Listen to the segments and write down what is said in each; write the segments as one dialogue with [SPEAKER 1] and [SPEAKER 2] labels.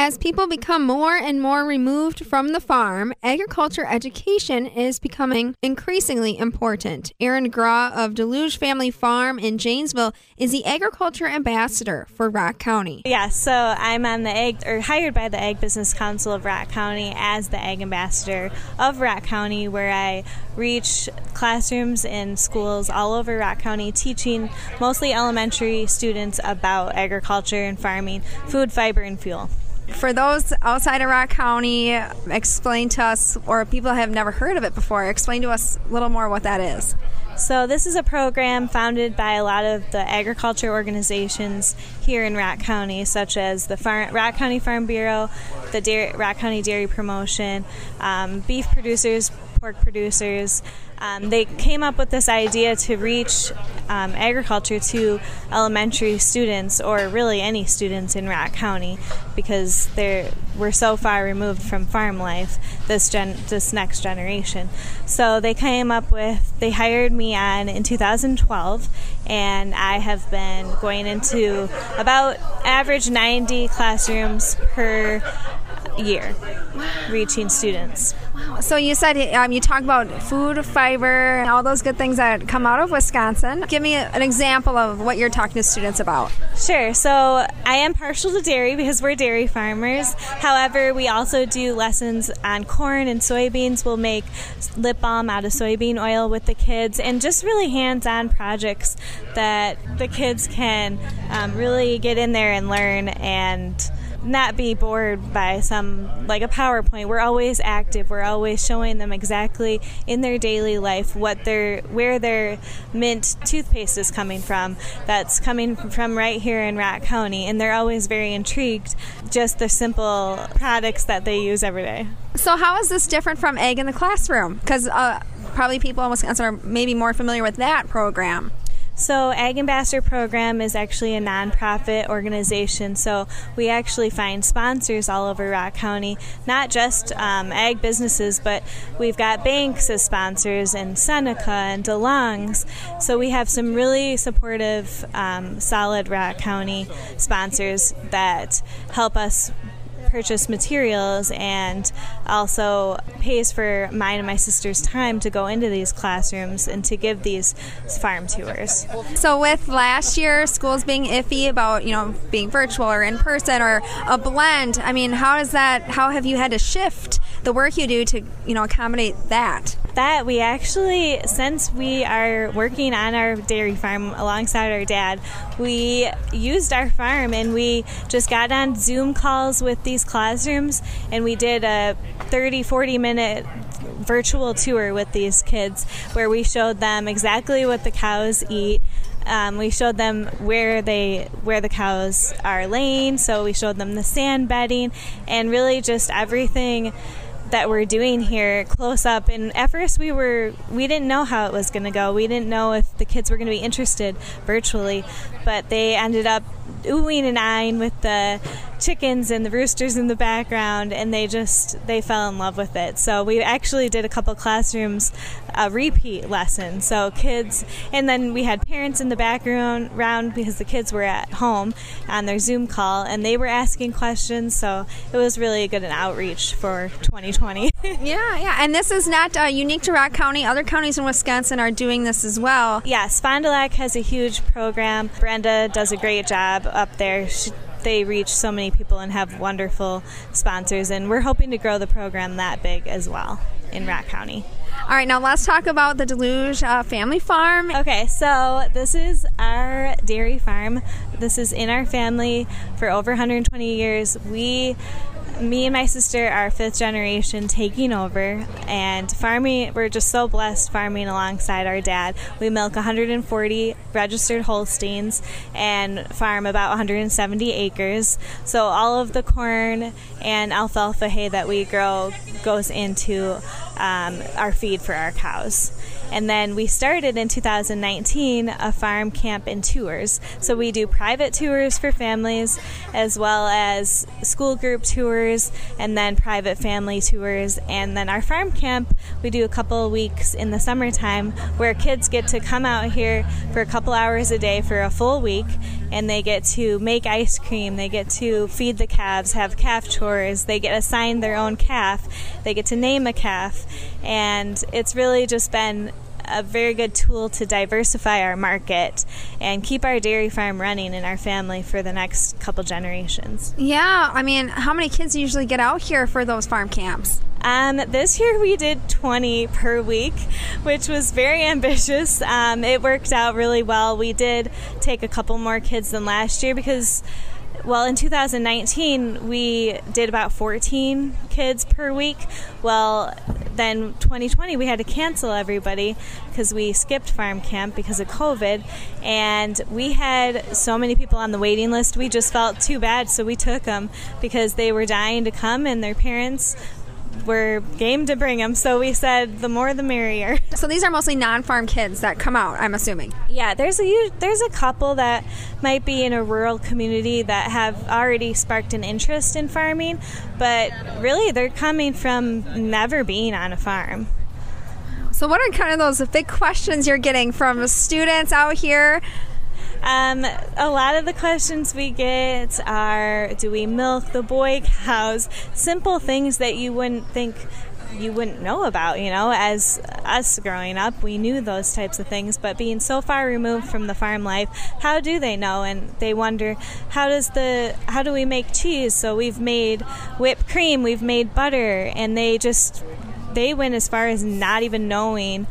[SPEAKER 1] As people become more and more removed from the farm, agriculture education is becoming increasingly important. Erin Graw of Deluge Family Farm in Janesville is the agriculture ambassador for Rock County.
[SPEAKER 2] Yeah, so I'm on the ag or hired by the Ag Business Council of Rock County as the ag ambassador of Rock County, where I reach classrooms in schools all over Rock County, teaching mostly elementary students about agriculture and farming, food, fiber, and fuel.
[SPEAKER 1] For those outside of Rock County, explain to us, or people have never heard of it before, explain to us a little more what that is.
[SPEAKER 2] So, this is a program founded by a lot of the agriculture organizations here in Rock County, such as the Farm, Rock County Farm Bureau, the Dairy, Rock County Dairy Promotion, um, beef producers, pork producers. Um, they came up with this idea to reach um, agriculture to elementary students, or really any students in Rock County, because they're we're so far removed from farm life. This gen this next generation. So they came up with they hired me on in 2012, and I have been going into about average 90 classrooms per year, reaching students.
[SPEAKER 1] So you said um, you talk about food, fiber, all those good things that come out of Wisconsin. Give me an example of what you're talking to students about.
[SPEAKER 2] Sure. So I am partial to dairy because we're dairy farmers. However, we also do lessons on corn and soybeans. We'll make lip balm out of soybean oil with the kids, and just really hands-on projects that the kids can um, really get in there and learn and not be bored by some like a PowerPoint. We're always active. We're always showing them exactly in their daily life what their where their mint toothpaste is coming from. That's coming from right here in Rock County, and they're always very intrigued. Just the simple products that they use every day.
[SPEAKER 1] So how is this different from Ag in the Classroom? Because uh, probably people in Wisconsin are maybe more familiar with that program.
[SPEAKER 2] So, Ag Ambassador Program is actually a nonprofit organization. So, we actually find sponsors all over Rock County, not just um, ag businesses, but we've got banks as sponsors and Seneca and DeLong's. So, we have some really supportive, um, solid Rock County sponsors that help us purchase materials and also pays for mine and my sister's time to go into these classrooms and to give these farm tours.
[SPEAKER 1] So with last year schools being iffy about, you know, being virtual or in person or a blend, I mean, how that how have you had to shift the work you do to, you know, accommodate that?
[SPEAKER 2] That we actually since we are working on our dairy farm alongside our dad, we used our farm and we just got on Zoom calls with these classrooms and we did a 30 40 minute virtual tour with these kids where we showed them exactly what the cows eat um, we showed them where they where the cows are laying so we showed them the sand bedding and really just everything that we're doing here close up. And at first we were we didn't know how it was going to go. We didn't know if the kids were going to be interested virtually but they ended up oohing and eyeing with the chickens and the roosters in the background and they just they fell in love with it. So we actually did a couple classrooms a repeat lesson. So kids and then we had parents in the background round because the kids were at home on their zoom call and they were asking questions. So it was really good an outreach for 2020
[SPEAKER 1] yeah yeah and this is not uh, unique to rock county. Other counties in wisconsin are doing this as well.
[SPEAKER 2] Yes fond du lac has a huge program. Brenda does a great job up there. She, they reach so many people and have wonderful sponsors, and we're hoping to grow the program that big as well in Rock County.
[SPEAKER 1] All right, now let's talk about the Deluge uh, Family Farm.
[SPEAKER 2] Okay, so this is our dairy farm. This is in our family for over 120 years. We me and my sister are fifth generation taking over and farming we're just so blessed farming alongside our dad we milk 140 registered holsteins and farm about 170 acres so all of the corn and alfalfa hay that we grow goes into um, our feed for our cows and then we started in 2019 a farm camp and tours. So we do private tours for families as well as school group tours and then private family tours. And then our farm camp, we do a couple of weeks in the summertime where kids get to come out here for a couple hours a day for a full week and they get to make ice cream, they get to feed the calves, have calf chores, they get assigned their own calf, they get to name a calf, and it's really just been a very good tool to diversify our market and keep our dairy farm running in our family for the next couple generations.
[SPEAKER 1] Yeah, I mean, how many kids usually get out here for those farm camps?
[SPEAKER 2] Um, this year we did 20 per week, which was very ambitious. Um, it worked out really well. We did take a couple more kids than last year because well, in 2019, we did about 14 kids per week. Well, then 2020, we had to cancel everybody because we skipped farm camp because of COVID. And we had so many people on the waiting list, we just felt too bad. So we took them because they were dying to come and their parents were game to bring them. So we said the more the merrier.
[SPEAKER 1] So these are mostly non-farm kids that come out. I'm assuming.
[SPEAKER 2] Yeah, there's a there's a couple that might be in a rural community that have already sparked an interest in farming, but really they're coming from never being on a farm.
[SPEAKER 1] So, what are kind of those big questions you're getting from students out here
[SPEAKER 2] um, a lot of the questions we get are do we milk the boy cows? Simple things that you wouldn't think you wouldn't know about, you know, as us growing up, we knew those types of things, but being so far removed from the farm life, how do they know? And they wonder, how does the, how do we make cheese? So we've made whipped cream, we've made butter, and they just, they went as far as not even knowing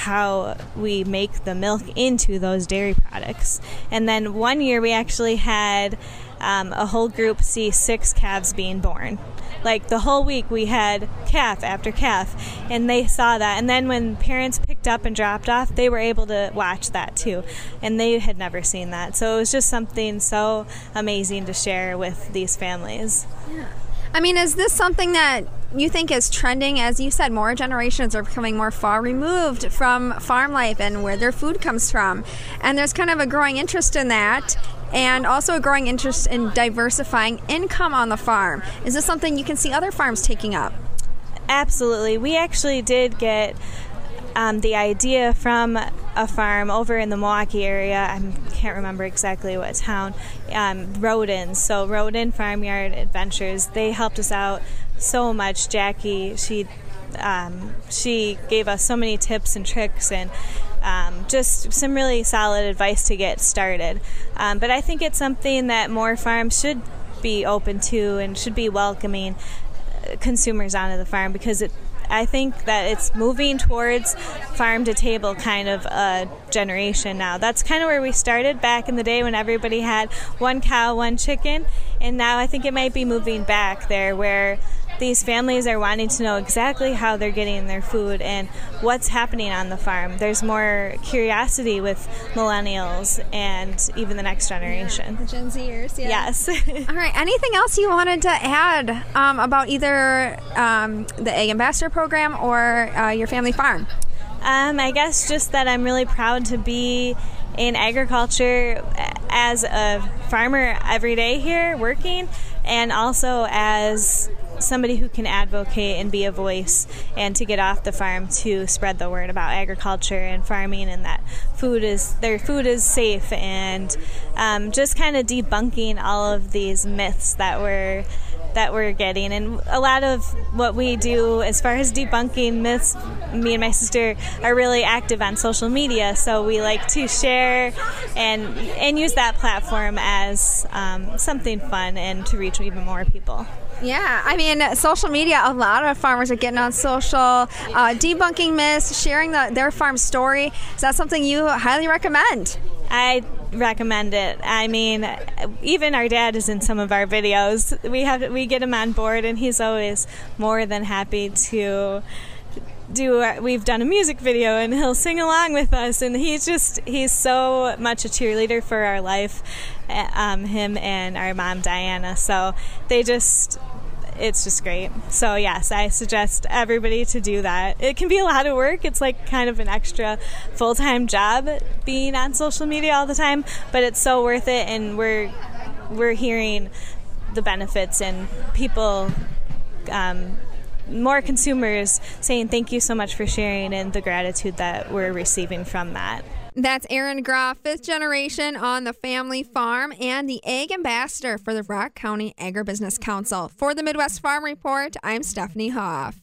[SPEAKER 2] how we make the milk into those dairy products. And then one year we actually had um, a whole group see six calves being born. Like the whole week we had calf after calf, and they saw that. And then when parents picked up and dropped off, they were able to watch that too. And they had never seen that. So it was just something so amazing to share with these families.
[SPEAKER 1] Yeah. I mean, is this something that you think is trending? As you said, more generations are becoming more far removed from farm life and where their food comes from. And there's kind of a growing interest in that and also a growing interest in diversifying income on the farm. Is this something you can see other farms taking up?
[SPEAKER 2] Absolutely. We actually did get um, the idea from a farm over in the Milwaukee area. I can't remember exactly what town. Um, Roden. So Roden Farmyard Adventures. They helped us out so much. Jackie, she um, she gave us so many tips and tricks and um, just some really solid advice to get started. Um, but I think it's something that more farms should be open to and should be welcoming consumers onto the farm because it I think that it's moving towards farm to table kind of a generation now. That's kind of where we started back in the day when everybody had one cow, one chicken, and now I think it might be moving back there where these families are wanting to know exactly how they're getting their food and what's happening on the farm. There's more curiosity with millennials and even the next generation.
[SPEAKER 1] Yeah, Gen Zers, yeah.
[SPEAKER 2] Yes.
[SPEAKER 1] All right. Anything else you wanted to add um, about either um, the Ag Ambassador program or uh, your family farm?
[SPEAKER 2] Um, I guess just that I'm really proud to be in agriculture as a farmer every day here working and also as somebody who can advocate and be a voice and to get off the farm to spread the word about agriculture and farming and that food is their food is safe and um, just kind of debunking all of these myths that we're that we're getting. And a lot of what we do as far as debunking myths me and my sister are really active on social media. So we like to share and and use that platform as um, something fun and to reach even more people
[SPEAKER 1] yeah, I mean, social media, a lot of farmers are getting on social, uh, debunking myths, sharing the, their farm story. Is that something you highly recommend?
[SPEAKER 2] I recommend it. I mean, even our dad is in some of our videos. We have we get him on board, and he's always more than happy to do we've done a music video and he'll sing along with us and he's just he's so much a cheerleader for our life um, him and our mom diana so they just it's just great. So, yes, I suggest everybody to do that. It can be a lot of work. It's like kind of an extra full time job being on social media all the time, but it's so worth it. And we're, we're hearing the benefits and people. Um, more consumers saying thank you so much for sharing and the gratitude that we're receiving from that.
[SPEAKER 1] That's Erin Groff, fifth generation on the family farm and the ag ambassador for the Rock County Agribusiness Council. For the Midwest Farm Report, I'm Stephanie Hoff.